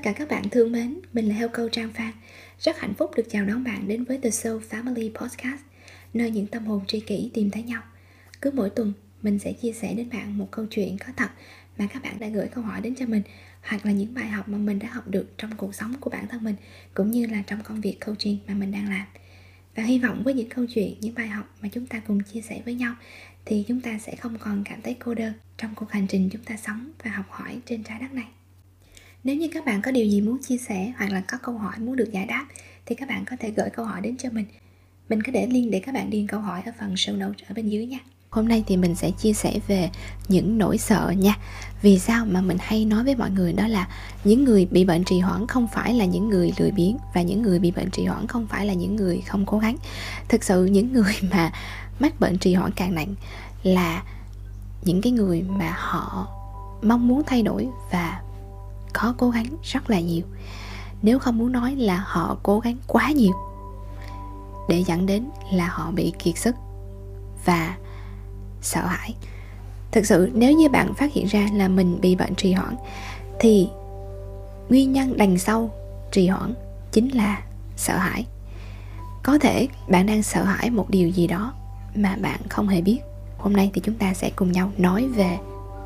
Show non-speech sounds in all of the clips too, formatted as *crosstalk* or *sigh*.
tất cả các bạn thương mến, mình là Heo Câu Trang Phan. Rất hạnh phúc được chào đón bạn đến với The Soul Family Podcast, nơi những tâm hồn tri kỷ tìm thấy nhau. Cứ mỗi tuần, mình sẽ chia sẻ đến bạn một câu chuyện có thật mà các bạn đã gửi câu hỏi đến cho mình hoặc là những bài học mà mình đã học được trong cuộc sống của bản thân mình cũng như là trong công việc coaching mà mình đang làm. Và hy vọng với những câu chuyện, những bài học mà chúng ta cùng chia sẻ với nhau thì chúng ta sẽ không còn cảm thấy cô đơn trong cuộc hành trình chúng ta sống và học hỏi trên trái đất này. Nếu như các bạn có điều gì muốn chia sẻ hoặc là có câu hỏi muốn được giải đáp, thì các bạn có thể gửi câu hỏi đến cho mình. Mình có để link để các bạn điền câu hỏi ở phần show notes ở bên dưới nha. Hôm nay thì mình sẽ chia sẻ về những nỗi sợ nha. Vì sao mà mình hay nói với mọi người đó là những người bị bệnh trì hoãn không phải là những người lười biếng và những người bị bệnh trì hoãn không phải là những người không cố gắng. Thực sự những người *laughs* mà mắc bệnh trì hoãn càng nặng là những cái người mà họ mong muốn thay đổi và có cố gắng rất là nhiều. Nếu không muốn nói là họ cố gắng quá nhiều để dẫn đến là họ bị kiệt sức và sợ hãi. Thực sự, nếu như bạn phát hiện ra là mình bị bệnh trì hoãn, thì nguyên nhân đằng sau trì hoãn chính là sợ hãi. Có thể bạn đang sợ hãi một điều gì đó mà bạn không hề biết. Hôm nay thì chúng ta sẽ cùng nhau nói về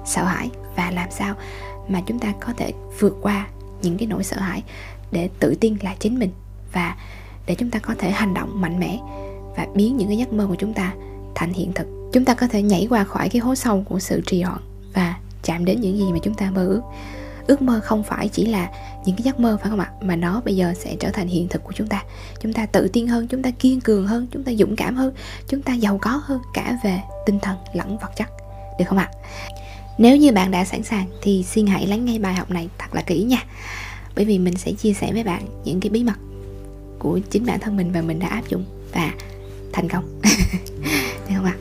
sợ hãi và làm sao mà chúng ta có thể vượt qua những cái nỗi sợ hãi để tự tin là chính mình và để chúng ta có thể hành động mạnh mẽ và biến những cái giấc mơ của chúng ta thành hiện thực. Chúng ta có thể nhảy qua khỏi cái hố sâu của sự trì hoãn và chạm đến những gì mà chúng ta mơ ước. Ước mơ không phải chỉ là những cái giấc mơ, phải không ạ? Mà nó bây giờ sẽ trở thành hiện thực của chúng ta. Chúng ta tự tin hơn, chúng ta kiên cường hơn, chúng ta dũng cảm hơn, chúng ta giàu có hơn cả về tinh thần lẫn vật chất. Được không ạ? Nếu như bạn đã sẵn sàng thì xin hãy lắng nghe bài học này thật là kỹ nha. Bởi vì mình sẽ chia sẻ với bạn những cái bí mật của chính bản thân mình và mình đã áp dụng và thành công. *laughs* Được không ạ?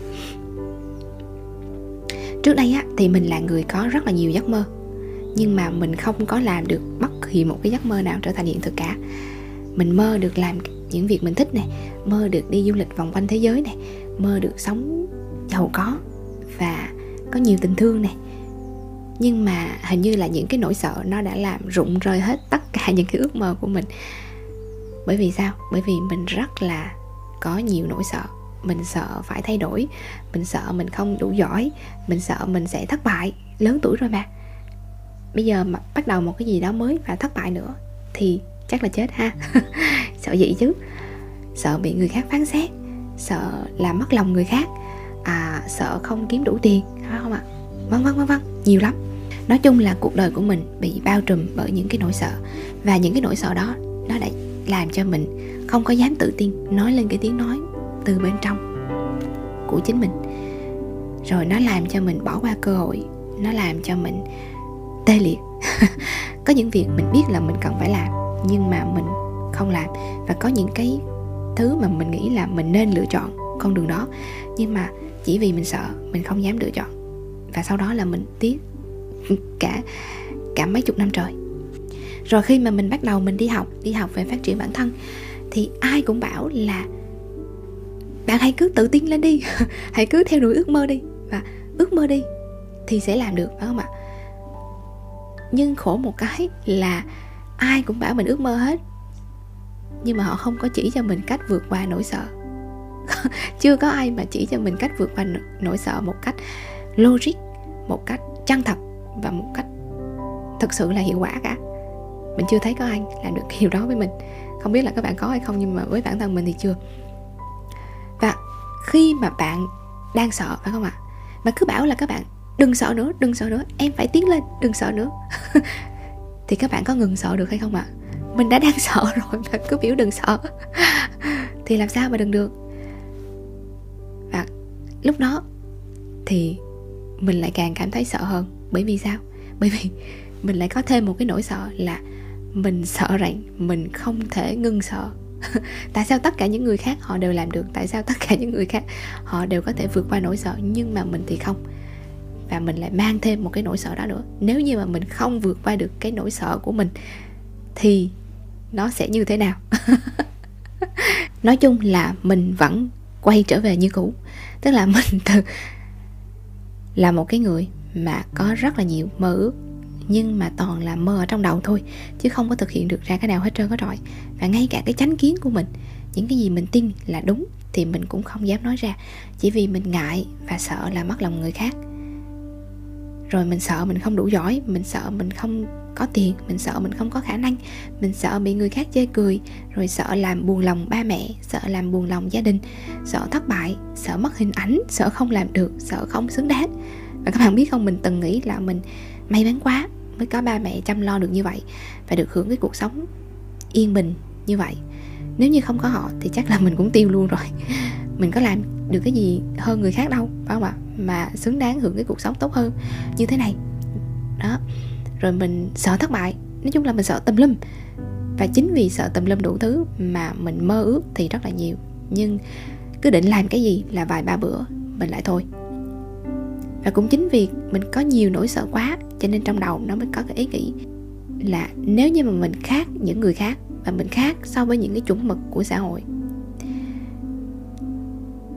Trước đây á, thì mình là người có rất là nhiều giấc mơ. Nhưng mà mình không có làm được bất kỳ một cái giấc mơ nào trở thành hiện thực cả. Mình mơ được làm những việc mình thích này, mơ được đi du lịch vòng quanh thế giới này, mơ được sống giàu có có nhiều tình thương này nhưng mà hình như là những cái nỗi sợ nó đã làm rụng rơi hết tất cả những cái ước mơ của mình. Bởi vì sao? Bởi vì mình rất là có nhiều nỗi sợ. Mình sợ phải thay đổi. Mình sợ mình không đủ giỏi. Mình sợ mình sẽ thất bại. Lớn tuổi rồi mà. Bây giờ mà bắt đầu một cái gì đó mới và thất bại nữa thì chắc là chết ha. *laughs* Sợ gì chứ? Sợ bị người khác phán xét. Sợ làm mất lòng người khác. À, sợ không kiếm đủ tiền phải không ạ? Vân vân vân vân nhiều lắm. Nói chung là cuộc đời của mình bị bao trùm bởi những cái nỗi sợ. Và những cái nỗi sợ đó, nó đã làm cho mình không có dám tự tin nói lên cái tiếng nói từ bên trong của chính mình. Rồi nó làm cho mình bỏ qua cơ hội, nó làm cho mình tê liệt. *laughs* Có những việc mình biết là mình cần phải làm, nhưng mà mình không làm. Và có những cái thứ mà mình nghĩ là mình nên lựa chọn con đường đó, nhưng mà chỉ vì mình sợ, mình không dám lựa chọn và sau đó là mình tiếc cả cả mấy chục năm trời. Rồi khi mà mình bắt đầu mình đi học đi học về phát triển bản thân, thì ai cũng bảo là, bạn hãy cứ tự tin lên đi, *laughs* hãy cứ theo đuổi ước mơ đi. Và ước mơ đi thì sẽ làm được, phải không ạ? Nhưng khổ một cái là ai cũng bảo mình ước mơ hết, nhưng mà họ không có chỉ cho mình cách vượt qua nỗi sợ. *laughs* Chưa có ai mà chỉ cho mình cách vượt qua nỗi sợ một cách logic một cách chân thật và một cách thực sự là hiệu quả cả. Mình chưa thấy có ai làm được điều đó với mình. Không biết là các bạn có hay không, nhưng mà với bản thân mình thì chưa. Và khi mà bạn đang sợ, phải không ạ? Mà cứ bảo là các bạn đừng sợ nữa, đừng sợ nữa, em phải tiến lên, đừng sợ nữa. *laughs* Thì các bạn có ngừng sợ được hay không ạ? Mình đã đang *laughs* sợ rồi mà cứ biểu đừng sợ. *laughs* Thì làm sao mà đừng được? Và lúc đó thì mình lại càng cảm thấy sợ hơn. Bởi vì sao? Bởi vì *laughs* mình lại có thêm một cái nỗi sợ là mình sợ rằng mình không thể ngưng sợ. *laughs* Tại sao tất cả những người khác họ đều làm được? Tại sao tất cả những người khác họ đều có thể vượt qua nỗi sợ? Nhưng mà mình thì không. Và mình lại mang thêm một cái nỗi sợ đó nữa. Nếu như mà mình không vượt qua được cái nỗi sợ của mình, thì nó sẽ như thế nào? *laughs* Nói chung là mình vẫn quay trở về như cũ. Tức là mình từ là một cái người mà có rất là nhiều mơ ước, nhưng mà toàn là mơ ở trong đầu thôi, chứ không có thực hiện được ra cái nào hết trơn hết rồi và ngay cả cái chánh kiến của mình, những cái gì mình tin là đúng thì mình cũng không dám nói ra, chỉ vì mình ngại và sợ là mất lòng người khác. Rồi mình sợ mình không đủ giỏi, mình sợ mình không có tiền, mình sợ mình không có khả năng, mình sợ bị người khác chê cười, rồi sợ làm buồn lòng ba mẹ, sợ làm buồn lòng gia đình, sợ thất bại, sợ mất hình ảnh, sợ không làm được, sợ không xứng đáng. Và các bạn biết không, mình từng nghĩ là mình may mắn quá mới có ba mẹ chăm lo được như vậy và được hưởng cái cuộc sống yên bình như vậy. Nếu như không có họ thì chắc là mình cũng tiêu luôn rồi. *laughs* Mình có làm được cái gì hơn người khác đâu, phải không ạ? Mà xứng đáng hưởng cái cuộc sống tốt hơn như thế này. Đó rồi mình sợ thất bại. Nói chung là mình sợ tùm lum. Và chính vì sợ tùm lum đủ thứ mà mình mơ ước thì rất là nhiều. Nhưng cứ định làm cái gì là vài ba bữa, mình lại thôi. Và cũng chính vì mình có nhiều nỗi sợ quá, cho nên trong đầu nó mới có cái ý nghĩ là nếu như mà mình khác những người khác và mình khác so với những cái chuẩn mực của xã hội,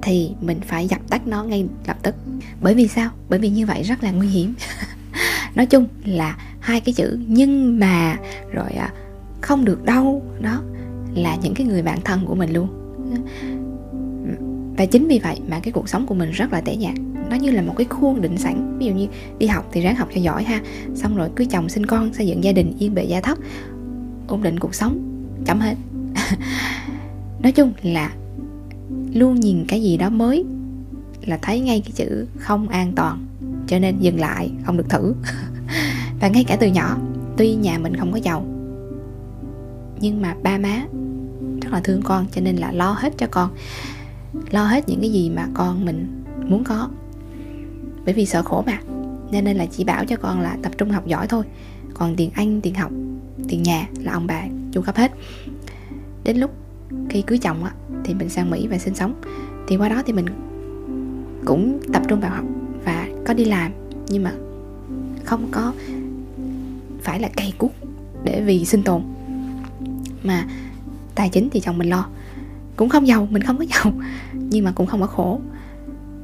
thì mình phải dập tắt nó ngay lập tức. Bởi vì sao? Bởi vì như vậy rất là nguy hiểm. *laughs* nói chung là hai cái chữ nhưng mà, rồi à, không được đâu, đó là những cái người bạn thân của mình luôn. Và chính vì vậy mà cái cuộc sống của mình rất là tẻ nhạt. Nó như là một cái khuôn định sẵn. Ví dụ như đi học thì ráng học cho giỏi ha. Xong rồi cưới chồng sinh con, xây dựng gia đình yên bề gia thất ổn định cuộc sống, chấm hết. *laughs* Nói chung là luôn nhìn cái gì đó mới là thấy ngay cái chữ không an toàn cho nên dừng lại, không được thử. *laughs* Và ngay cả từ nhỏ, tuy nhà mình không có giàu, nhưng mà ba má rất là thương con, cho nên là lo hết cho con. Lo hết những cái gì mà con mình muốn có. Bởi vì sợ khổ mà, nên nên là chỉ bảo cho con là tập trung học giỏi thôi. Còn tiền ăn, tiền học, tiền nhà là ông bà chu cấp hết. Đến lúc khi cưới chồng á, thì mình sang mỹ và sinh sống. Thì qua đó thì mình cũng tập trung vào học có đi làm, nhưng mà không có phải là cày cuốc để vì sinh tồn. Mà tài chính thì chồng mình lo, cũng không giàu, mình không có giàu, *laughs* nhưng mà cũng không có khổ.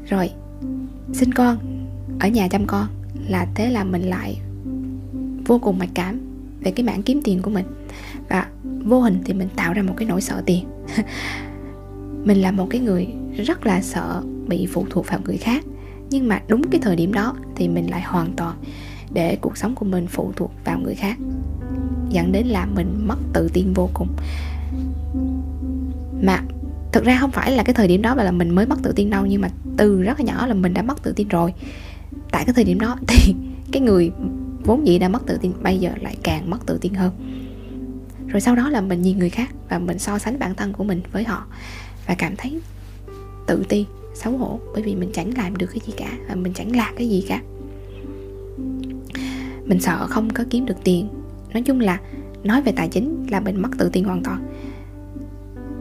Rồi, sinh con, ở nhà chăm con, là thế là mình lại vô cùng mặc cảm về cái mảng kiếm tiền của mình. Và vô hình thì mình tạo ra một cái nỗi sợ tiền. *laughs* Mình là một cái người rất là sợ bị phụ thuộc vào người khác nhưng mà đúng cái thời điểm đó thì mình lại hoàn toàn để cuộc sống của mình phụ thuộc vào người khác. Dẫn đến là mình mất tự tin vô cùng. Mà thực ra không phải là cái thời điểm đó là mình mới mất tự tin đâu, nhưng mà từ rất là nhỏ là mình đã mất tự tin rồi. Tại cái thời điểm đó *laughs* thì cái người vốn dĩ đã mất tự tin, bây giờ lại càng mất tự tin hơn. Rồi sau đó là mình nhìn người khác và mình so sánh bản thân của mình với họ và cảm thấy tự ti xấu hổ bởi vì mình chẳng làm được cái gì cả và mình chẳng là cái gì cả. Mình sợ không có kiếm được tiền. Nói chung là nói về tài chính là mình mất tự tin hoàn toàn.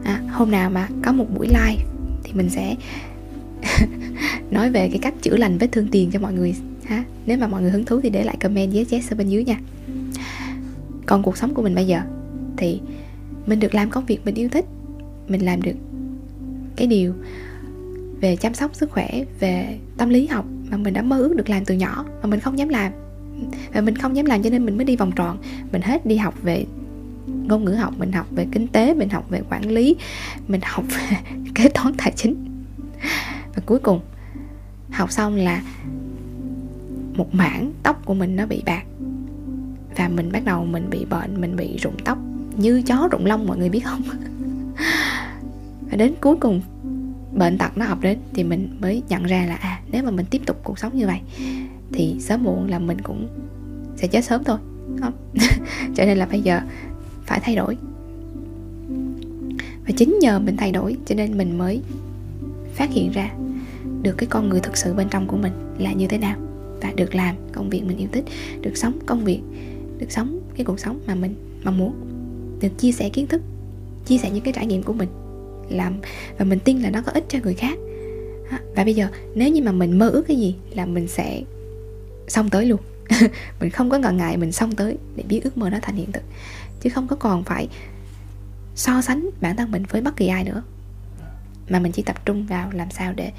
À, hôm nào mà có một buổi live thì mình sẽ *laughs* nói về cái cách chữa lành vết thương tiền cho mọi người ha? Nếu mà mọi người hứng thú thì để lại comment yes yes ở bên dưới nha. Còn cuộc sống của mình bây giờ thì mình được làm công việc mình yêu thích mình làm được cái điều về chăm sóc sức khỏe, về tâm lý học mà mình đã mơ ước được làm từ nhỏ mà mình không dám làm. Và mình không dám làm cho nên mình mới đi vòng tròn. Mình hết đi học về ngôn ngữ học, mình học về kinh tế, mình học về quản lý, mình học về *laughs* kế toán tài chính. Và cuối cùng, học xong là một mảng tóc của mình nó bị bạc. Và mình bắt đầu mình bị bệnh, mình bị rụng tóc như chó rụng lông, mọi người biết không? *laughs* Và đến cuối cùng bệnh tật nó ập đến thì mình mới nhận ra là à nếu mà mình tiếp tục cuộc sống như vậy thì sớm muộn là mình cũng sẽ chết sớm thôi không? *laughs* Cho nên là bây giờ phải thay đổi. Và chính nhờ mình thay đổi cho nên mình mới phát hiện ra được cái con người thực sự bên trong của mình là như thế nào và được làm công việc mình yêu thích, được sống công việc, được sống cái cuộc sống mà mình mong muốn. Được chia sẻ kiến thức, chia sẻ những cái trải nghiệm của mình làm và mình tin là nó có ích cho người khác. Và bây giờ nếu như mà mình mơ ước cái gì là mình sẽ xong tới luôn. *laughs* Mình không có ngần ngại mình xong tới để biến ước mơ đó thành hiện thực. Chứ không có còn phải so sánh bản thân mình với bất kỳ ai nữa. Mà mình chỉ tập trung vào làm sao để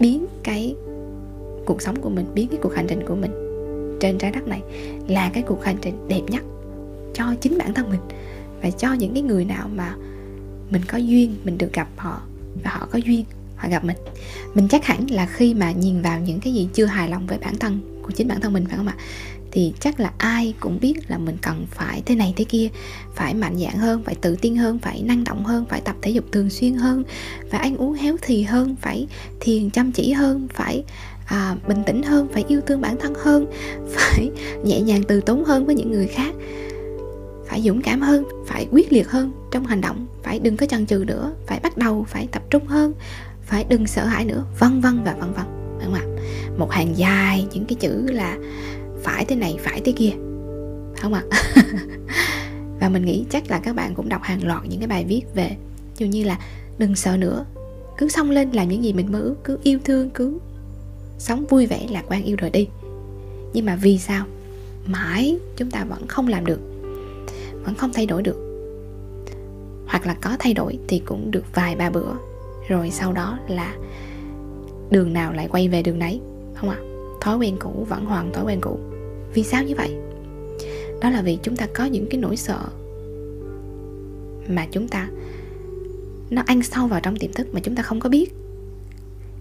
biến cái cuộc sống của mình, biến cái cuộc hành trình của mình trên trái đất này là cái cuộc hành trình đẹp nhất cho chính bản thân mình. Và cho những cái người nào mà mình có duyên mình được gặp họ và họ có duyên họ gặp mình. Mình chắc hẳn là khi mà nhìn vào những cái gì chưa hài lòng với bản thân của chính bản thân mình phải không ạ? Thì chắc là ai cũng biết là mình cần phải thế này thế kia phải mạnh dạn hơn phải tự tin hơn phải năng động hơn phải tập thể dục thường xuyên hơn phải ăn uống héo thì hơn phải thiền chăm chỉ hơn phải à, bình tĩnh hơn phải yêu thương bản thân hơn *laughs* phải nhẹ nhàng từ tốn hơn với những người khác phải dũng cảm hơn, phải quyết liệt hơn trong hành động, phải đừng có chần chừ nữa, phải bắt đầu, phải tập trung hơn, phải đừng sợ hãi nữa, vân vân và vân vân đúng không ạ? Một hàng dài những cái chữ là phải thế này, phải thế kia không ạ? *laughs* Và mình nghĩ chắc là các bạn cũng đọc hàng loạt những cái bài viết về, dù như là đừng sợ nữa, cứ xông lên làm những gì mình mơ ước, cứ yêu thương, cứ sống vui vẻ lạc quan yêu đời đi. Nhưng mà vì sao? Mãi chúng ta vẫn không làm được vẫn không thay đổi được. Hoặc là có thay đổi thì cũng được vài ba bữa, rồi sau đó là đường nào lại quay về đường nấy, không ạ? À? thói quen cũ vẫn hoàn thói quen cũ. Vì sao như vậy? Đó là vì chúng ta có những cái nỗi sợ mà chúng ta, nó ăn sâu vào trong tiềm thức mà chúng ta không có biết.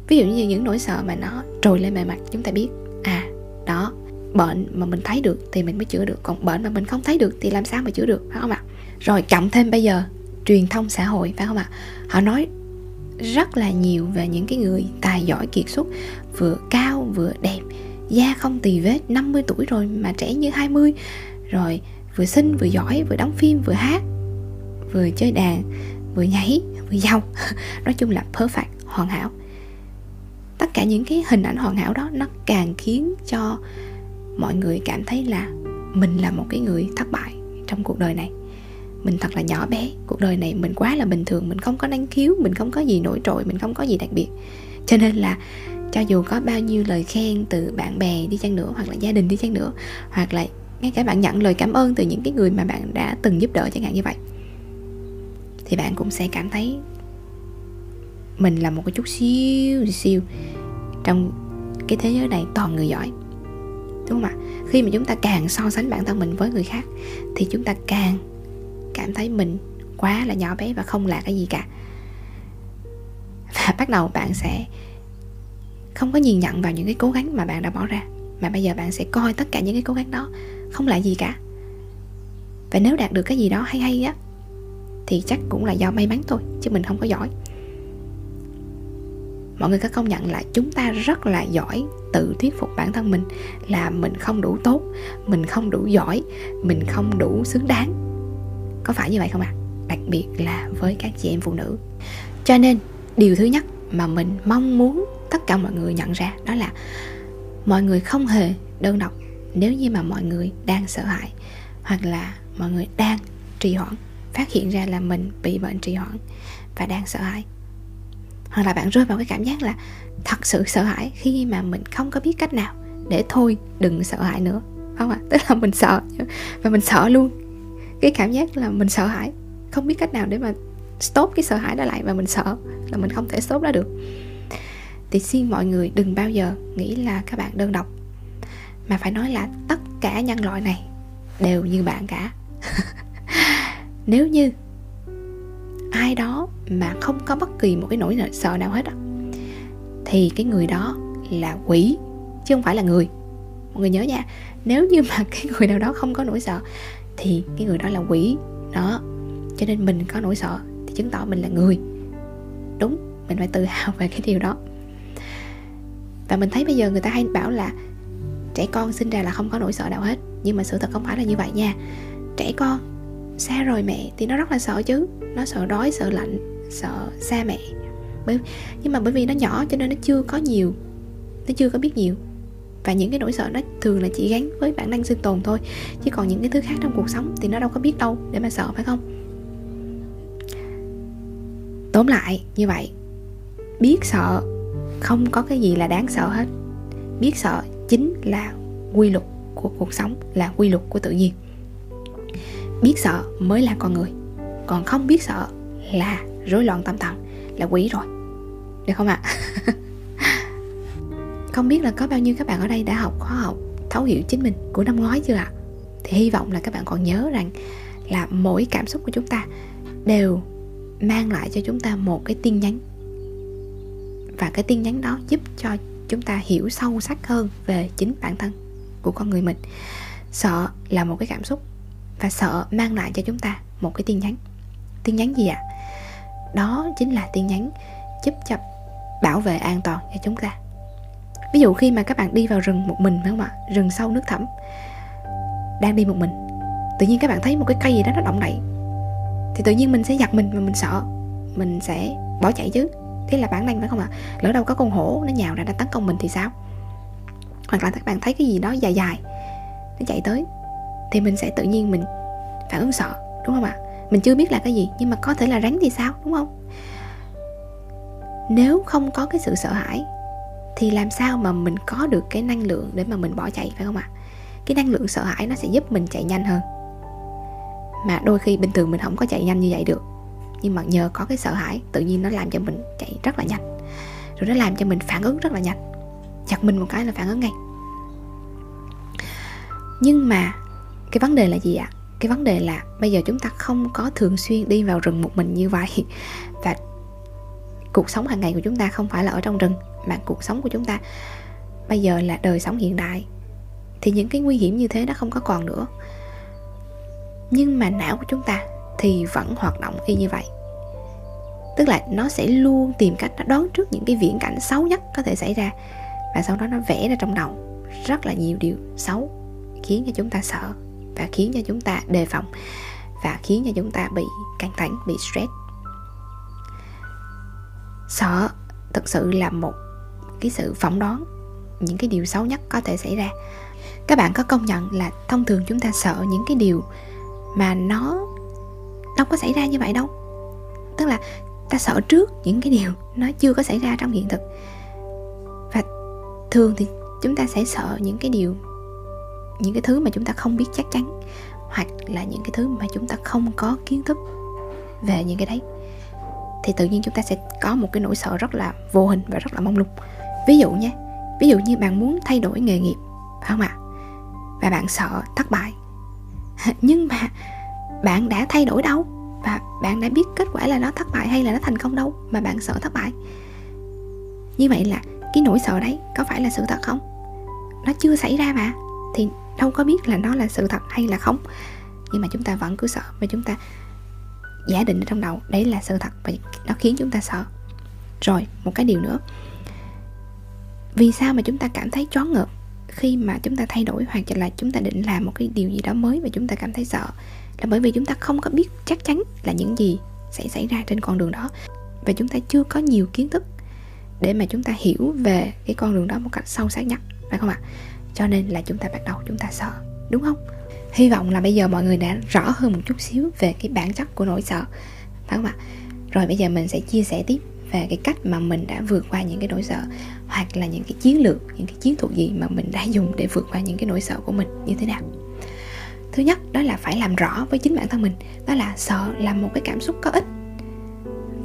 Ví dụ như những nỗi sợ mà nó trồi lên bề mặt chúng ta biết à đó bệnh mà mình thấy được thì mình mới chữa được. Còn bệnh mà mình không thấy được thì làm sao mà chữa được, phải không ạ? Rồi cộng thêm bây giờ, truyền thông xã hội, phải không ạ? Họ nói rất là nhiều về những cái người tài giỏi kiệt xuất, vừa cao, vừa đẹp, da không tì vết 50 tuổi rồi mà trẻ như 20 rồi vừa xinh, vừa giỏi, vừa đóng phim, vừa hát, vừa chơi đàn, vừa nhảy, vừa giàu *laughs* nói chung là perfect, hoàn hảo. Tất cả những cái hình ảnh hoàn hảo đó nó càng khiến cho mọi người cảm thấy là mình là một cái người thất bại trong cuộc đời này. Mình thật là nhỏ bé, cuộc đời này mình quá là bình thường, mình không có năng khiếu, mình không có gì nổi trội, mình không có gì đặc biệt. Cho nên là cho dù có bao nhiêu lời khen từ bạn bè đi chăng nữa, hoặc là gia đình đi chăng nữa, hoặc là ngay cả bạn nhận lời cảm ơn từ những cái người mà bạn đã từng giúp đỡ chẳng hạn như vậy, thì bạn cũng sẽ cảm thấy mình là một cái chút xíu xíu trong cái thế giới này toàn người giỏi đúng không ạ? Khi mà chúng ta càng so sánh bản thân mình với người khác, thì chúng ta càng cảm thấy mình quá là nhỏ bé và không là cái gì cả. Và *laughs* bắt đầu bạn sẽ không có nhìn nhận vào những cái cố gắng mà bạn đã bỏ ra, mà bây giờ bạn sẽ coi tất cả những cái cố gắng đó không là gì cả. Và nếu đạt được cái gì đó hay hay á, thì chắc cũng là do may mắn thôi, chứ mình không có giỏi mọi người có công nhận là chúng ta rất là giỏi tự thuyết phục bản thân mình là mình không đủ tốt, mình không đủ giỏi, mình không đủ xứng đáng. Có phải như vậy không ạ? À? đặc biệt là với các chị em phụ nữ. Cho nên, điều thứ nhất mà mình mong muốn tất cả mọi người nhận ra đó là mọi người không hề đơn độc. Nếu như mà mọi người đang sợ hãi hoặc là mọi người đang trì hoãn, phát hiện ra là mình bị bệnh trì hoãn và đang sợ hãi hoặc là bạn rơi vào cái cảm giác là thật sự sợ hãi khi mà mình không có biết cách nào để thôi đừng sợ hãi nữa. Không ạ à? *laughs* tức là mình sợ, và mình sợ luôn. Cái cảm giác là mình sợ hãi, không biết cách nào để mà stop cái sợ hãi đó lại và mình sợ là mình không thể stop đó được. Thì xin mọi người đừng bao giờ nghĩ là các bạn đơn độc, mà phải nói là tất cả nhân loại này đều như bạn cả. *laughs* Nếu như ai đó mà không có bất kỳ một cái nỗi sợ nào hết á, thì cái người đó là quỷ, chứ không phải là người. Mọi người nhớ nha, nếu như mà cái người nào đó không có nỗi sợ, thì cái người đó là quỷ. Đó, cho nên mình có nỗi sợ thì chứng tỏ mình là người. Đúng, mình phải tự hào về cái điều đó. Và mình thấy bây giờ người ta hay bảo là trẻ con sinh ra là không có nỗi sợ nào hết, nhưng mà sự thật không phải là như vậy nha. Trẻ con xa rồi mẹ, thì nó rất là sợ chứ. Nó sợ đói, sợ lạnh, sợ xa mẹ. Bởi, nhưng mà bởi vì nó nhỏ cho nên nó chưa có nhiều. Nó chưa có biết nhiều. Và những cái nỗi sợ nó thường là chỉ gắn với bản năng sinh tồn thôi. Chứ còn những cái thứ khác trong cuộc sống thì nó đâu có biết đâu để mà sợ, phải không? Tóm lại, như vậy. Biết sợ không có cái gì là đáng sợ hết. Biết sợ chính là quy luật của cuộc sống, là quy luật của tự nhiên biết sợ mới là con người. Còn không biết sợ là rối loạn tâm thần, là quỷ rồi. Được không ạ? *laughs* Không biết là có bao nhiêu các bạn ở đây đã học khóa học thấu hiểu chính mình của năm ngoái chưa ạ? Thì hy vọng là các bạn còn nhớ rằng là mỗi cảm xúc của chúng ta đều mang lại cho chúng ta một cái tin nhắn. Và cái tin nhắn đó giúp cho chúng ta hiểu sâu sắc hơn về chính bản thân của con người mình. Sợ là một cái cảm xúc và sợ mang lại cho chúng ta một cái tin nhắn. Tin nhắn gì ạ? Đó chính là tin nhắn giúp cho bảo vệ an toàn cho chúng ta. Ví dụ khi mà các bạn đi vào rừng một mình phải không ạ? Rừng sâu nước thẳm, đang đi một mình, tự nhiên các bạn thấy một cái cây gì đó nó động đậy, thì tự nhiên mình sẽ giật mình và mình sợ, mình sẽ bỏ chạy chứ. Thế là bản năng phải không ạ? Lỡ đâu có con hổ nó nhào ra nó tấn công mình thì sao? Hoặc là các bạn thấy cái gì đó dài dài, nó chạy tới thì mình sẽ tự nhiên mình phản ứng sợ, đúng không ạ? Mình chưa biết là cái gì, nhưng mà có thể là rắn thì sao, đúng không? Nếu không có cái sự sợ hãi, thì làm sao mà mình có được cái năng lượng để mà mình bỏ chạy, phải không ạ? Cái năng lượng sợ hãi nó sẽ giúp mình chạy nhanh hơn. Mà đôi khi bình thường mình không có chạy nhanh như vậy được, nhưng mà nhờ có cái sợ hãi, tự nhiên nó làm cho mình chạy rất là nhanh. Rồi nó làm cho mình phản ứng rất là nhanh. Chặt mình một cái là phản ứng ngay. Nhưng mà cái vấn đề là gì ạ? Cái vấn đề là bây giờ chúng ta không có thường xuyên đi vào rừng một mình như vậy. Và cuộc sống hàng ngày của chúng ta không phải là ở trong rừng, mà cuộc sống của chúng ta bây giờ là đời sống hiện đại. Thì những cái nguy hiểm như thế nó không có còn nữa. Nhưng mà não của chúng ta thì vẫn hoạt động y như vậy. Tức là nó sẽ luôn tìm cách, nó đoán trước những cái viễn cảnh xấu nhất có thể xảy ra, và sau đó nó vẽ ra trong đầu rất là nhiều điều xấu khiến cho chúng ta sợ và khiến cho chúng ta đề phòng và khiến cho chúng ta bị căng thẳng, bị stress. Sợ thực sự là một cái sự phỏng đoán, những cái điều xấu nhất có thể xảy ra. Các bạn có công nhận là thông thường chúng ta sợ những cái điều mà nó đâu có xảy ra như vậy đâu? Tức là ta sợ trước những cái điều nó chưa có xảy ra trong hiện thực. Và thường thì chúng ta sẽ sợ những cái điều những cái thứ mà chúng ta không biết chắc chắn, hoặc là những cái thứ mà chúng ta không có kiến thức về những cái đấy, thì tự nhiên chúng ta sẽ có một cái nỗi sợ rất là vô hình và rất là mong lung. Ví dụ nhé, ví dụ như bạn muốn thay đổi nghề nghiệp, phải không ạ? Và bạn sợ thất bại. *laughs* Nhưng mà bạn đã thay đổi đâu? Và bạn đã biết kết quả là nó thất bại hay là nó thành công đâu mà bạn sợ thất bại? Như vậy là cái nỗi sợ đấy có phải là sự thật không? Nó chưa xảy ra mà. Thì đâu có biết là nó là sự thật hay là không nhưng mà chúng ta vẫn cứ sợ và chúng ta giả định ở trong đầu đấy là sự thật và nó khiến chúng ta sợ rồi một cái điều nữa vì sao mà chúng ta cảm thấy choáng ngợp khi mà chúng ta thay đổi hoặc là chúng ta định làm một cái điều gì đó mới và chúng ta cảm thấy sợ là bởi vì chúng ta không có biết chắc chắn là những gì sẽ xảy ra trên con đường đó và chúng ta chưa có nhiều kiến thức để mà chúng ta hiểu về cái con đường đó một cách sâu sắc nhất phải không ạ cho nên là chúng ta bắt đầu chúng ta sợ, đúng không? Hy vọng là bây giờ mọi người đã rõ hơn một chút xíu về cái bản chất của nỗi sợ, phải không ạ? Rồi bây giờ mình sẽ chia sẻ tiếp về cái cách mà mình đã vượt qua những cái nỗi sợ, hoặc là những cái chiến lược, những cái chiến thuật gì mà mình đã *laughs* dùng để vượt qua những cái nỗi sợ của mình như thế nào. Thứ nhất, đó là phải làm rõ với chính bản thân mình, đó là sợ là một cái cảm xúc có ích.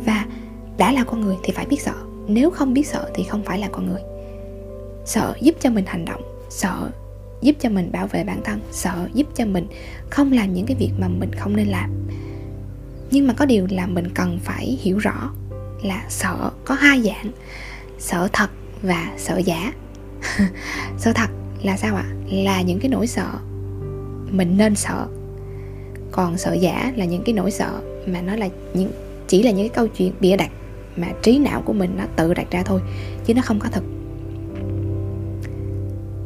Và đã là con người thì phải biết sợ, nếu không biết sợ thì không phải là con người. Sợ giúp cho mình hành động sợ giúp cho mình bảo vệ bản thân, sợ giúp cho mình không làm những cái việc mà mình không nên làm. Nhưng mà có điều là mình cần phải hiểu rõ là sợ có hai dạng, sợ thật và sợ giả. *laughs* Sợ thật là sao ạ? Là những cái nỗi sợ mình nên sợ. Còn sợ giả là những cái nỗi sợ mà nó là những, chỉ là những cái câu chuyện bịa đặt mà trí não của mình nó tự đặt ra thôi, chứ nó không có thật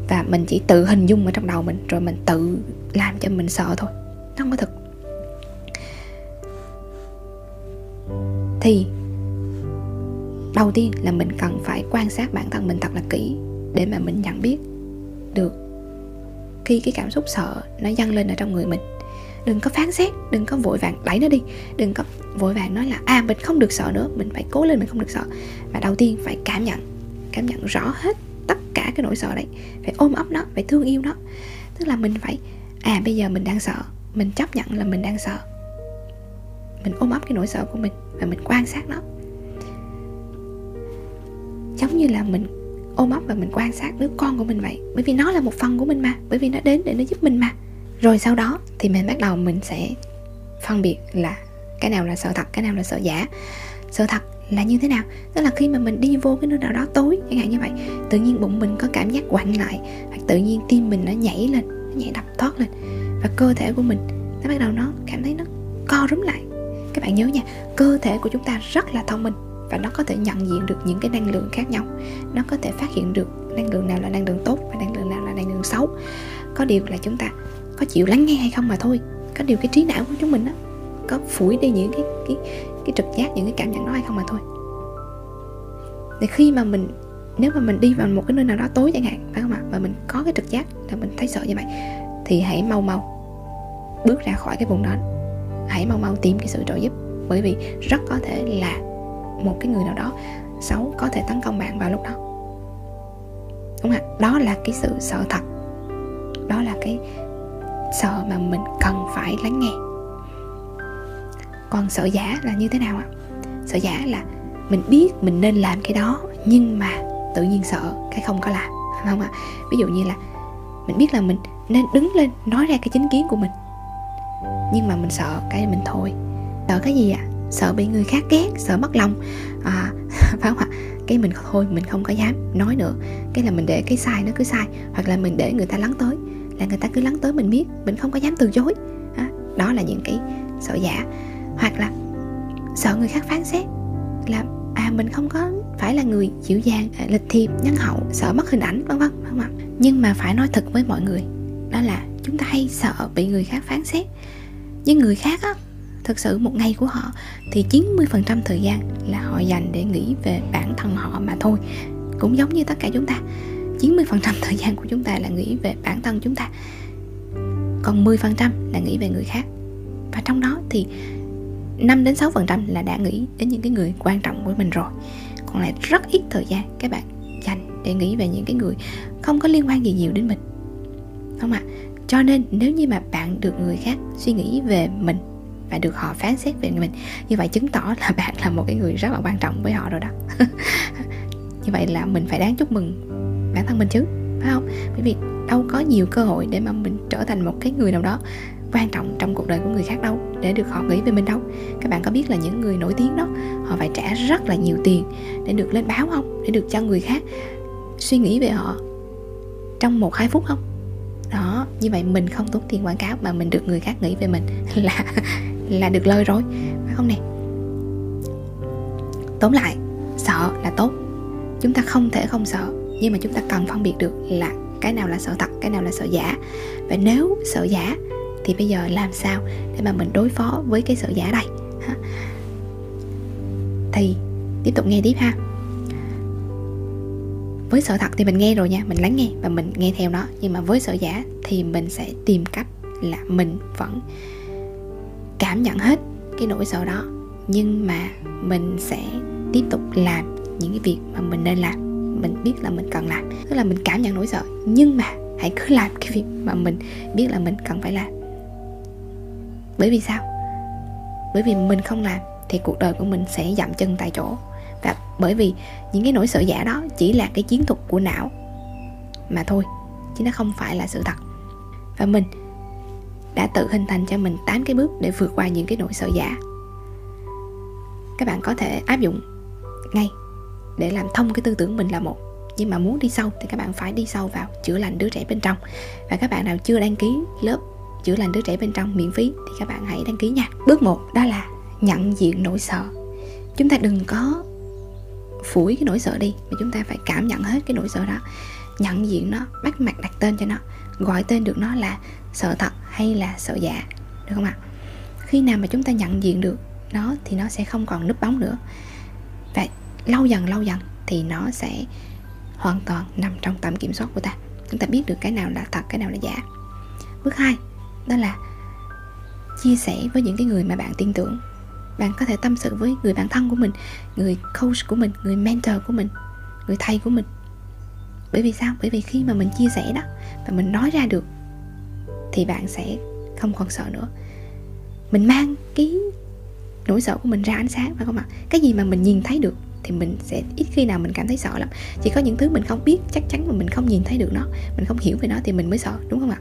và mình chỉ tự hình dung ở trong đầu mình, rồi mình tự làm cho mình sợ thôi. Nó không có thực. Thì, đầu tiên là mình cần phải quan sát bản thân mình thật là kỹ để mà mình nhận biết được khi cái cảm xúc sợ nó dâng lên ở trong người mình. Đừng có phán xét, đừng có vội vàng đẩy nó đi, đừng có vội vàng nói là à mình không được sợ nữa, mình phải cố lên mình không được sợ. Mà đầu tiên phải cảm nhận cảm nhận rõ hết cả cái nỗi sợ đấy. Phải ôm ấp nó, phải thương yêu nó. Tức là mình phải à bây giờ mình đang sợ, mình chấp nhận là mình đang sợ. Mình ôm ấp cái nỗi sợ của mình và mình quan sát nó. Giống như là mình ôm ấp và mình quan sát đứa con của mình vậy. Bởi vì nó là một phần của mình mà, bởi vì nó đến để nó giúp mình mà. Rồi sau đó thì mình bắt đầu mình sẽ phân biệt là cái nào là sợ thật, cái nào là sợ giả. Sợ thật là như thế nào? Tức là khi mà mình đi vô cái nơi nào đó tối, chẳng hạn như vậy, tự nhiên bụng mình có cảm giác quặn lại, hoặc tự nhiên tim mình nó nhảy lên, nó nhảy đập thoát lên, và cơ thể của mình nó bắt đầu nó cảm thấy nó co rúm lại. Các bạn nhớ nha, cơ thể của chúng ta rất là thông minh, và nó có thể nhận diện được những cái năng lượng khác nhau. Nó có thể phát hiện được năng lượng nào là năng lượng tốt và năng lượng nào là năng lượng xấu. Có điều là chúng ta có chịu lắng nghe hay không mà thôi. Có điều cái trí não của chúng mình đó có phủi đi những cái cái cái trực giác, những cái cảm nhận đó hay không mà thôi. Để khi mà mình, nếu mà mình đi vào một cái nơi nào đó tối chẳng hạn, phải không ạ? Và mình có cái trực giác là mình thấy sợ như vậy, thì hãy mau mau bước ra khỏi cái vùng đó. Hãy mau mau tìm cái sự trợ giúp. Bởi vì rất có thể là một cái người nào đó xấu có thể tấn công bạn vào lúc đó. Đúng không ạ? Đó là cái sự sợ thật. Đó là cái sợ mà mình cần phải lắng nghe còn sợ giả là như thế nào ạ? Sợ giả là mình biết mình nên làm cái đó nhưng mà tự nhiên sợ cái không có làm phải *laughs* không ạ? Ví dụ như là mình biết là mình nên đứng lên nói ra cái chính kiến của mình nhưng mà mình sợ cái mình thôi. Sợ cái gì ạ? Sợ bị người khác ghét sợ mất lòng. À, *laughs* phải không ạ? Cái mình thôi mình không có dám nói nữa. Cái là mình để cái sai nó cứ sai hoặc là mình để người ta lắng tới là người ta cứ lắng tới mình biết mình không có dám từ chối. Đó là những cái sợ giả hoặc là sợ người khác phán xét. Là à mình không có phải là người dịu dàng à, lịch thiệp, nhân hậu, sợ mất hình ảnh, vân vân không ạ nhưng mà phải nói thật với mọi người, đó là chúng ta hay sợ bị người khác phán xét. Nhưng người khác á, thực sự một ngày của họ thì 90% thời gian là họ dành để nghĩ về bản thân họ mà thôi. Cũng giống như tất cả chúng ta 90% *laughs* thời gian của chúng ta là nghĩ về bản thân chúng ta, còn 10% là nghĩ về người khác. Và trong đó thì 5 đến 6% là đã nghĩ đến những cái người quan trọng của mình rồi. Còn lại rất ít thời gian các bạn dành để nghĩ về những cái người không có liên quan gì nhiều đến mình. Không ạ? À? cho nên nếu như mà bạn được người khác suy nghĩ về mình và được họ phán xét về mình, như vậy chứng tỏ là *laughs* bạn là một cái người rất là quan trọng với họ rồi đó. *laughs* Như vậy là mình phải đáng chúc mừng bản thân mình chứ, phải không? Bởi vì đâu có nhiều cơ hội để mà mình trở thành một cái người nào đó quan trọng trong cuộc đời của người khác đâu, để được họ nghĩ về mình đâu. Các bạn có biết là những người nổi tiếng đó, họ phải trả rất là nhiều tiền để được lên báo không? Để được cho người khác suy nghĩ về họ trong một hai phút không? Đó, như vậy mình không tốn tiền quảng cáo mà mình được người khác nghĩ về mình *laughs* là là được lời rồi. Phải không nè? Tóm lại, sợ là tốt. Chúng ta không thể không sợ, nhưng mà chúng ta cần phân biệt được là cái nào là sợ thật, cái nào là sợ giả. Và nếu sợ giả thì bây giờ làm sao để mà mình đối phó với cái sợ giả đây? Thì, tiếp tục nghe tiếp ha. Với sợ thật thì mình nghe rồi nha, mình lắng nghe và mình nghe theo nó. Nhưng mà với sợ giả thì mình sẽ tìm cách là mình vẫn cảm nhận hết cái nỗi sợ đó. Nhưng mà mình sẽ tiếp tục làm những cái việc mà mình nên làm. Mình biết là mình cần làm. Tức là mình cảm nhận nỗi sợ, nhưng mà hãy cứ làm cái việc mà mình biết là mình cần phải làm bởi vì sao? Bởi vì mình không làm thì cuộc đời của mình sẽ dậm chân tại chỗ. Và bởi vì những cái nỗi sợ giả đó chỉ là cái chiến thuật của não mà thôi, chứ nó không phải là sự thật. Và mình đã tự hình thành cho mình 8 cái bước để vượt qua những cái nỗi sợ giả các bạn có thể áp dụng ngay để làm thông cái tư tưởng mình là một. Nhưng mà muốn đi sâu thì các bạn phải đi sâu vào chữa lành đứa trẻ bên trong. Và các bạn nào chưa đăng ký lớp chữa lành đứa trẻ bên trong miễn phí thì các bạn hãy đăng ký nha. Bước một, đó là nhận diện nỗi sợ. Chúng ta đừng có phủi cái nỗi sợ đi, mà chúng ta phải cảm nhận hết cái nỗi sợ đó. Nhận diện nó, bắt mặt đặt tên cho nó, gọi tên được nó là sợ thật hay là sợ giả, được không ạ? Khi nào mà chúng ta nhận diện được nó thì nó sẽ không còn núp bóng nữa. Và lâu dần lâu dần thì nó sẽ hoàn toàn nằm trong tầm kiểm soát của ta. Chúng ta biết được cái nào là thật, cái nào là giả. Bước hai đó là chia sẻ với những cái người mà bạn tin tưởng. Bạn có thể tâm sự với người bạn thân của mình, người coach của mình, người mentor của mình, người thầy của mình. Bởi vì sao? Bởi vì khi mà mình chia sẻ đó và mình nói ra được, thì bạn sẽ không còn sợ nữa. Mình mang cái nỗi sợ của mình ra ánh sáng, phải không ạ? Cái gì mà mình nhìn thấy được, thì mình sẽ ít khi nào mình cảm thấy sợ lắm. Chỉ có những thứ mình không biết, chắc chắn mà mình không nhìn thấy được nó, mình không hiểu về nó, thì mình mới sợ, đúng không ạ?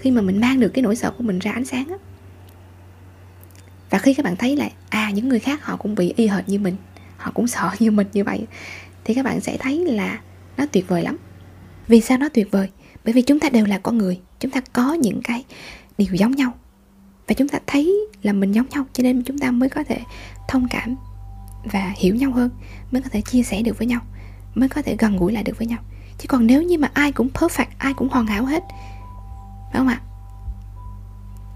Khi mà mình mang được cái nỗi sợ của mình ra ánh sáng á. Và khi các bạn thấy là à những người khác họ cũng bị y hệt như mình, họ cũng sợ *laughs* như mình như vậy, thì các bạn sẽ thấy là nó tuyệt vời lắm. Vì sao nó tuyệt vời? Bởi vì chúng ta đều là con người, chúng ta có những cái điều giống nhau. Và chúng ta thấy là mình giống nhau, cho nên chúng ta mới có thể thông cảm và hiểu nhau hơn, mới có thể chia sẻ được với nhau, mới có thể gần gũi lại được với nhau. Chứ còn nếu như mà ai cũng perfect, ai cũng hoàn hảo hết phải không ạ?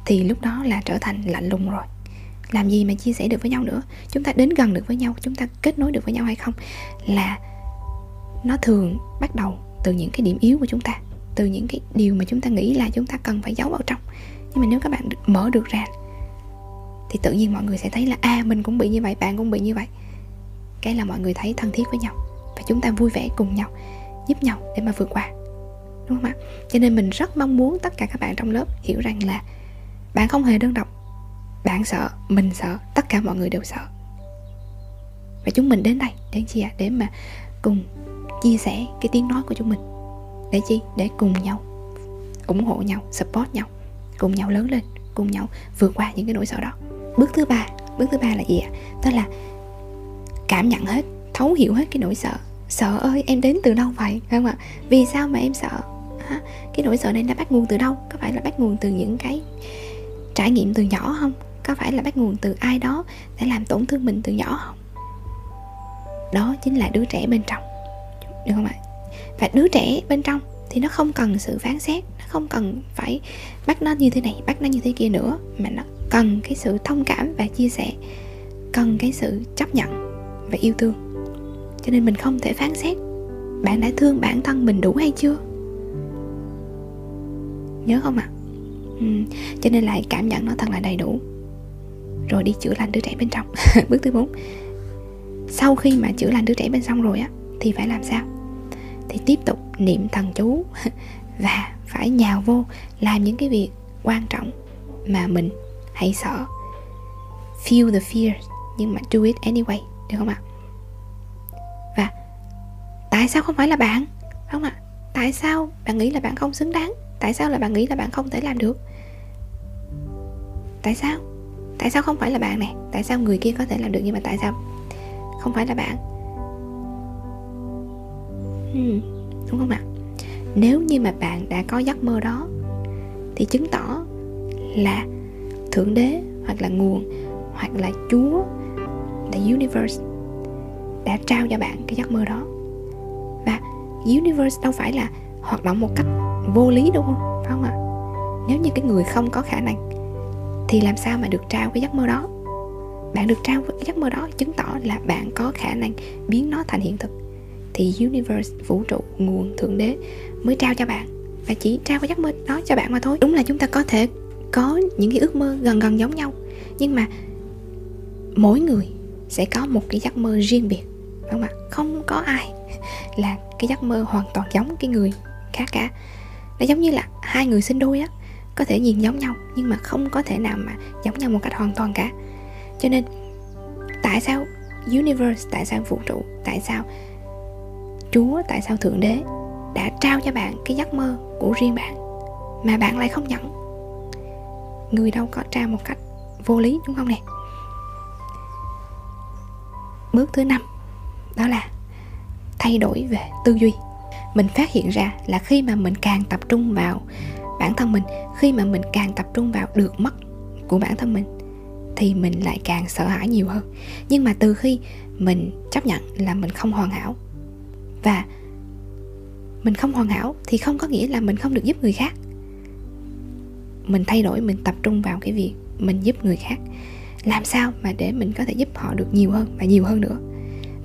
Thì lúc đó là trở thành lạnh lùng rồi. Làm gì mà chia sẻ được với nhau nữa? Chúng ta đến gần được với nhau, chúng ta kết nối được với nhau hay không là nó thường bắt đầu từ những cái điểm yếu của chúng ta, từ những cái điều mà chúng ta nghĩ là chúng ta cần phải giấu vào trong. Nhưng mà nếu các bạn mở được ra thì tự nhiên mọi người sẽ thấy là à mình cũng bị như vậy, bạn cũng bị như vậy. Cái là mọi người thấy thân thiết với nhau và chúng ta vui vẻ cùng nhau, giúp nhau để mà vượt qua đúng không ạ? Cho nên mình rất mong muốn tất cả các bạn trong lớp hiểu rằng là bạn không hề đơn độc. Bạn sợ, mình sợ, tất cả mọi người đều sợ. Và chúng mình đến đây để chi ạ? Để mà cùng chia sẻ cái tiếng nói của chúng mình. Để chi? Để cùng nhau ủng hộ nhau, support nhau, cùng nhau lớn lên, cùng nhau vượt qua những cái nỗi sợ đó. Bước thứ ba, bước thứ ba là gì ạ? Đó là cảm nhận hết, thấu hiểu hết cái nỗi sợ. Sợ ơi, em đến từ đâu vậy? Không ạ? Vì sao mà em sợ? Cái nỗi sợ này nó bắt nguồn từ đâu? Có phải là bắt nguồn từ những cái trải nghiệm từ nhỏ không? Có phải là bắt nguồn từ ai đó để làm tổn thương mình từ nhỏ không? Đó chính là đứa trẻ bên trong, được không ạ? Và đứa trẻ bên trong thì nó không cần sự phán xét, nó không cần phải bắt nó như thế này, bắt nó như thế kia nữa, mà nó cần cái sự thông cảm và chia sẻ, cần cái sự chấp nhận và yêu thương. Cho nên mình không thể phán xét bạn đã thương bản thân mình đủ hay chưa? Nhớ không ạ? À? ừ. cho nên lại cảm nhận nó thật là đầy đủ. Rồi đi chữa lành đứa trẻ bên trong. *laughs* Bước thứ bốn. Sau khi mà chữa lành đứa trẻ bên trong rồi á, thì phải làm sao? Thì tiếp tục niệm thần chú *laughs* và phải nhào vô làm những cái việc quan trọng mà mình hay sợ. Feel the fear, nhưng mà do it anyway, được không ạ? Và tại sao không phải là bạn? Không ạ. Tại sao bạn nghĩ là bạn không xứng đáng? Tại sao là bạn nghĩ là bạn không thể làm được? Tại sao? Tại sao không phải là bạn này? tại sao người kia có thể làm được nhưng mà tại sao không phải là bạn? Hmm, đúng không ạ? Nếu như mà bạn đã có giấc mơ đó thì chứng tỏ là thượng đế hoặc là nguồn hoặc là chúa the universe đã trao cho bạn cái giấc mơ đó. Và universe đâu phải là hoạt động một cách vô lý đúng không? Phải không ạ? Nếu như cái người không có khả năng, thì làm sao mà được trao cái giấc mơ đó? Bạn được trao cái giấc mơ đó chứng tỏ là bạn có khả năng biến nó thành hiện thực. Thì universe, vũ trụ, nguồn thượng đế mới trao cho bạn và chỉ trao cái giấc mơ đó cho bạn mà thôi. Đúng là chúng ta có thể có những cái ước mơ gần gần giống nhau, nhưng mà mỗi người sẽ có một cái giấc mơ riêng biệt đúng không ạ? Không có ai *laughs* là cái giấc mơ hoàn toàn giống cái người khác cả nó giống như là hai người sinh đôi á, có thể nhìn giống nhau nhưng mà không có thể nào mà giống nhau một cách hoàn toàn cả. Cho nên, tại sao universe, tại sao vũ trụ, tại sao chúa, tại sao thượng đế đã trao cho bạn cái giấc mơ của riêng bạn mà bạn lại không nhận? Người đâu có trao một cách vô lý, đúng không nè? Bước thứ năm, đó là thay đổi về tư duy mình phát hiện ra là khi mà mình càng tập trung vào bản thân mình, khi mà mình càng tập trung vào được mất của bản thân mình, thì mình lại càng sợ hãi nhiều hơn. Nhưng mà từ khi mình chấp nhận là mình không hoàn hảo và mình không hoàn hảo thì không có nghĩa là mình không được giúp người khác. Mình thay đổi, mình tập trung vào cái việc mình giúp người khác. Làm sao mà để mình có thể giúp họ được nhiều hơn và nhiều hơn nữa?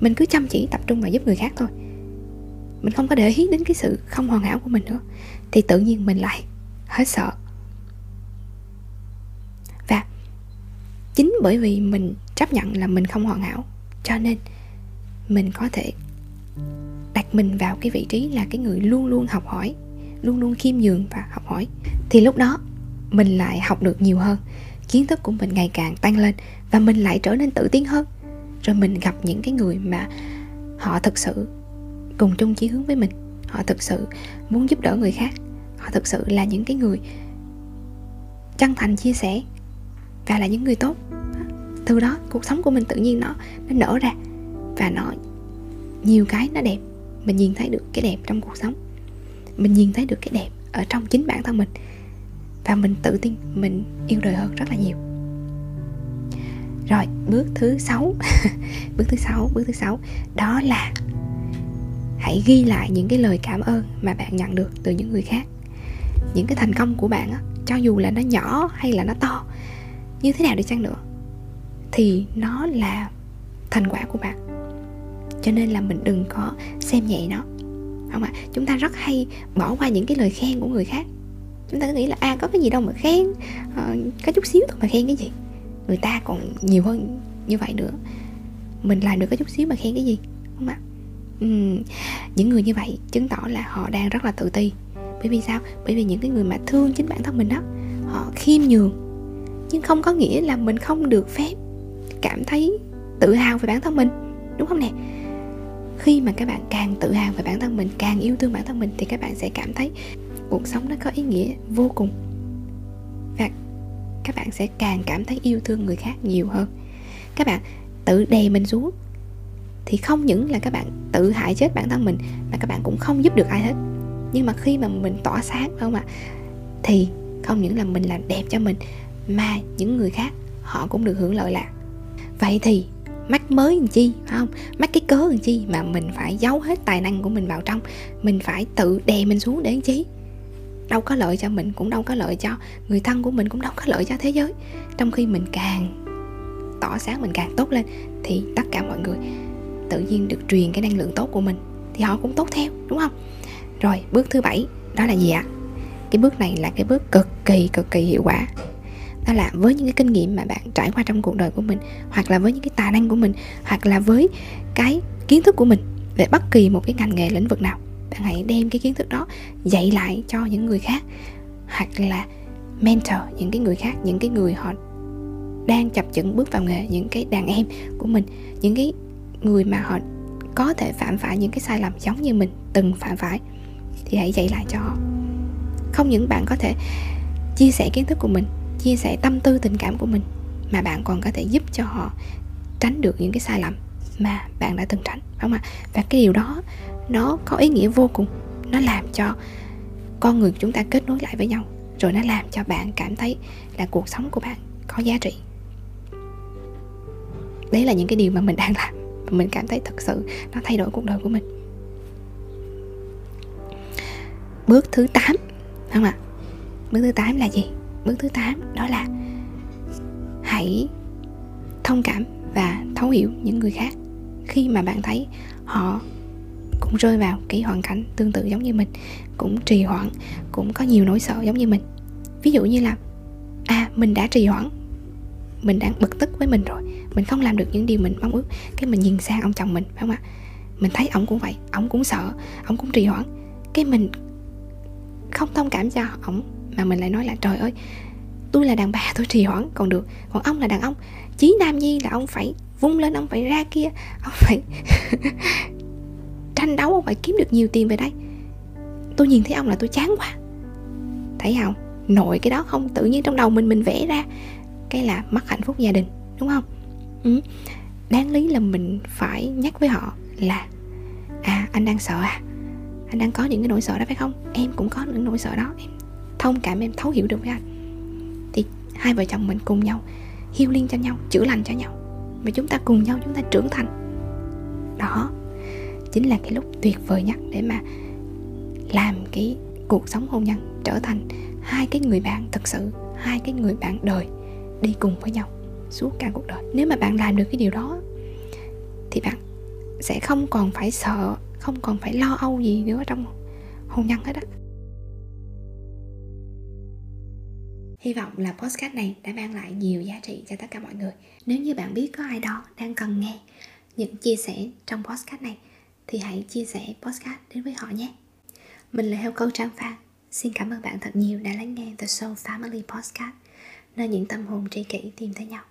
Mình cứ chăm chỉ tập trung vào giúp người khác thôi mình không có để ý đến cái sự không hoàn hảo của mình nữa. Thì tự nhiên mình lại hết sợ. Và chính bởi vì mình chấp nhận là mình không hoàn hảo, cho nên mình có thể đặt mình vào cái vị trí là cái người luôn luôn học hỏi, luôn luôn khiêm nhường và học hỏi. Thì lúc đó mình lại học được nhiều hơn, kiến thức của mình ngày càng tăng lên và mình lại trở nên tự tin hơn. Rồi mình gặp những cái người mà họ thực sự cùng chung chí hướng với mình. Họ thực sự muốn giúp đỡ người khác. Họ thực sự là những cái người chân thành chia sẻ và là những người tốt. Từ đó, cuộc sống của mình tự nhiên nó nó nở ra và nó nhiều cái nó đẹp. Mình nhìn thấy được cái đẹp trong cuộc sống. Mình nhìn thấy được cái đẹp ở trong chính bản thân mình. Và mình tự tin, mình yêu đời hơn rất là nhiều. Rồi, bước thứ sáu. *laughs* Bước thứ sáu, bước thứ sáu. Đó là hãy ghi lại những cái lời cảm ơn mà bạn nhận được từ những người khác. Những cái thành công của bạn á, cho dù là nó nhỏ hay là nó to như thế nào đi chăng nữa thì nó là thành quả của bạn. Cho nên là mình đừng có xem nhẹ nó. Không ạ? À? chúng ta rất hay bỏ qua những cái lời khen của người khác. Chúng ta nghĩ là à có cái gì đâu mà khen à, có chút xíu thôi mà khen cái gì. Người ta còn nhiều hơn như vậy nữa. Mình làm được có chút xíu mà khen cái gì? Không ạ? Uhm, những người như vậy chứng tỏ là họ đang rất là tự ti. Bởi vì sao? Bởi vì những cái người mà thương chính bản thân mình đó, họ khiêm nhường. Nhưng không có nghĩa là mình không được phép cảm thấy tự hào về bản thân mình, đúng không nè? Khi mà các bạn càng tự hào về bản thân mình, càng yêu thương bản thân mình, thì các bạn sẽ cảm thấy cuộc sống nó có ý nghĩa vô cùng. Và các bạn sẽ càng cảm thấy yêu thương người khác nhiều hơn. Các bạn tự đè mình xuống thì không những là các bạn tự hại chết bản thân mình, mà các bạn cũng không giúp được ai hết. Nhưng mà khi mà mình tỏa sáng phải không ạ? Thì không những là mình làm đẹp cho mình, mà những người khác họ cũng được hưởng lợi lạc. Vậy thì mắc mới làm chi, phải không? Mắc cái cớ làm chi mà mình phải giấu hết tài năng của mình vào trong? Mình phải tự đè mình xuống để làm chi? Đâu có lợi cho mình cũng đâu có lợi cho người thân của mình cũng đâu có lợi cho thế giới. Trong khi mình càng tỏ sáng, mình càng tốt lên thì tất cả mọi người tự nhiên được truyền cái năng lượng tốt của mình, thì họ cũng tốt theo, đúng không? Rồi, bước thứ bảy, đó là gì ạ? Cái bước này là cái bước cực kỳ cực kỳ hiệu quả. Đó là với những cái kinh nghiệm mà bạn trải qua trong cuộc đời của mình, hoặc là với những cái tài năng của mình, hoặc là với cái kiến thức của mình về bất kỳ một cái ngành nghề lĩnh vực nào, bạn hãy đem cái kiến thức đó dạy lại cho những người khác, hoặc là mentor những cái người khác, những cái người họ đang chập chững bước vào nghề, những cái đàn em của mình, những cái người mà họ có thể phạm phải những cái sai lầm giống như mình từng phạm phải, thì hãy dạy lại cho họ. Không những bạn có thể chia sẻ kiến thức của mình, chia sẻ tâm tư, tình cảm của mình, mà bạn còn có thể giúp cho họ tránh được những cái sai lầm mà bạn đã từng tránh, phải không ạ? Và cái điều đó, nó có ý nghĩa vô cùng. Nó làm cho con người chúng ta kết nối lại với nhau, rồi nó làm cho bạn cảm thấy là cuộc sống của bạn có giá trị. Đấy là những cái điều mà mình đang làm và mình cảm thấy thật sự nó thay đổi cuộc đời của mình. Bước thứ 8 không ạ? Bước thứ 8 là gì? Bước thứ 8 đó là hãy thông cảm và thấu hiểu những người khác khi mà bạn thấy họ cũng rơi vào cái hoàn cảnh tương tự giống như mình, cũng trì hoãn, cũng có nhiều nỗi sợ giống như mình. Ví dụ như là à mình đã trì hoãn, mình đang bực tức với mình rồi mình không làm được những điều mình mong ước. Cái mình nhìn sang ông chồng mình, phải không ạ? Mình thấy ông cũng vậy, ông cũng sợ, ông cũng trì hoãn. Cái mình không thông cảm cho ông, mà mình lại nói là, trời ơi, tôi là đàn bà, tôi trì hoãn, còn được. Còn ông là đàn ông, chí nam nhi là ông phải vung lên, ông phải ra kia, ông phải *laughs* tranh đấu, ông phải kiếm được nhiều tiền về đây. Tôi nhìn thấy ông là tôi chán quá. Thấy không? Nội cái đó không, tự nhiên trong đầu mình mình vẽ ra cái là mất hạnh phúc gia đình, đúng không? Ừ. đáng lý là mình phải nhắc với họ là à anh đang sợ à. Anh đang có những cái nỗi sợ đó phải không? Em cũng có những nỗi sợ đó. Em thông cảm, em thấu hiểu được với anh. Thì hai vợ chồng mình cùng nhau hiêu liên cho nhau, chữa lành cho nhau. Và chúng ta cùng nhau, chúng ta trưởng thành. Đó, chính là cái lúc tuyệt vời nhất để mà làm cái cuộc sống hôn nhân trở thành hai cái người bạn thật sự, hai cái người bạn đời đi cùng với nhau suốt cả cuộc đời nếu mà bạn làm được cái điều đó thì bạn sẽ không còn phải sợ không còn phải lo âu gì nữa trong hôn nhân hết á Hy vọng là podcast này đã mang lại nhiều giá trị cho tất cả mọi người. Nếu như bạn biết có ai đó đang cần nghe những chia sẻ trong podcast này thì hãy chia sẻ podcast đến với họ nhé. Mình là Heo Câu Trang Phan. Xin cảm ơn bạn thật nhiều đã lắng nghe The Soul Family Podcast, nơi những tâm hồn tri kỷ tìm thấy nhau.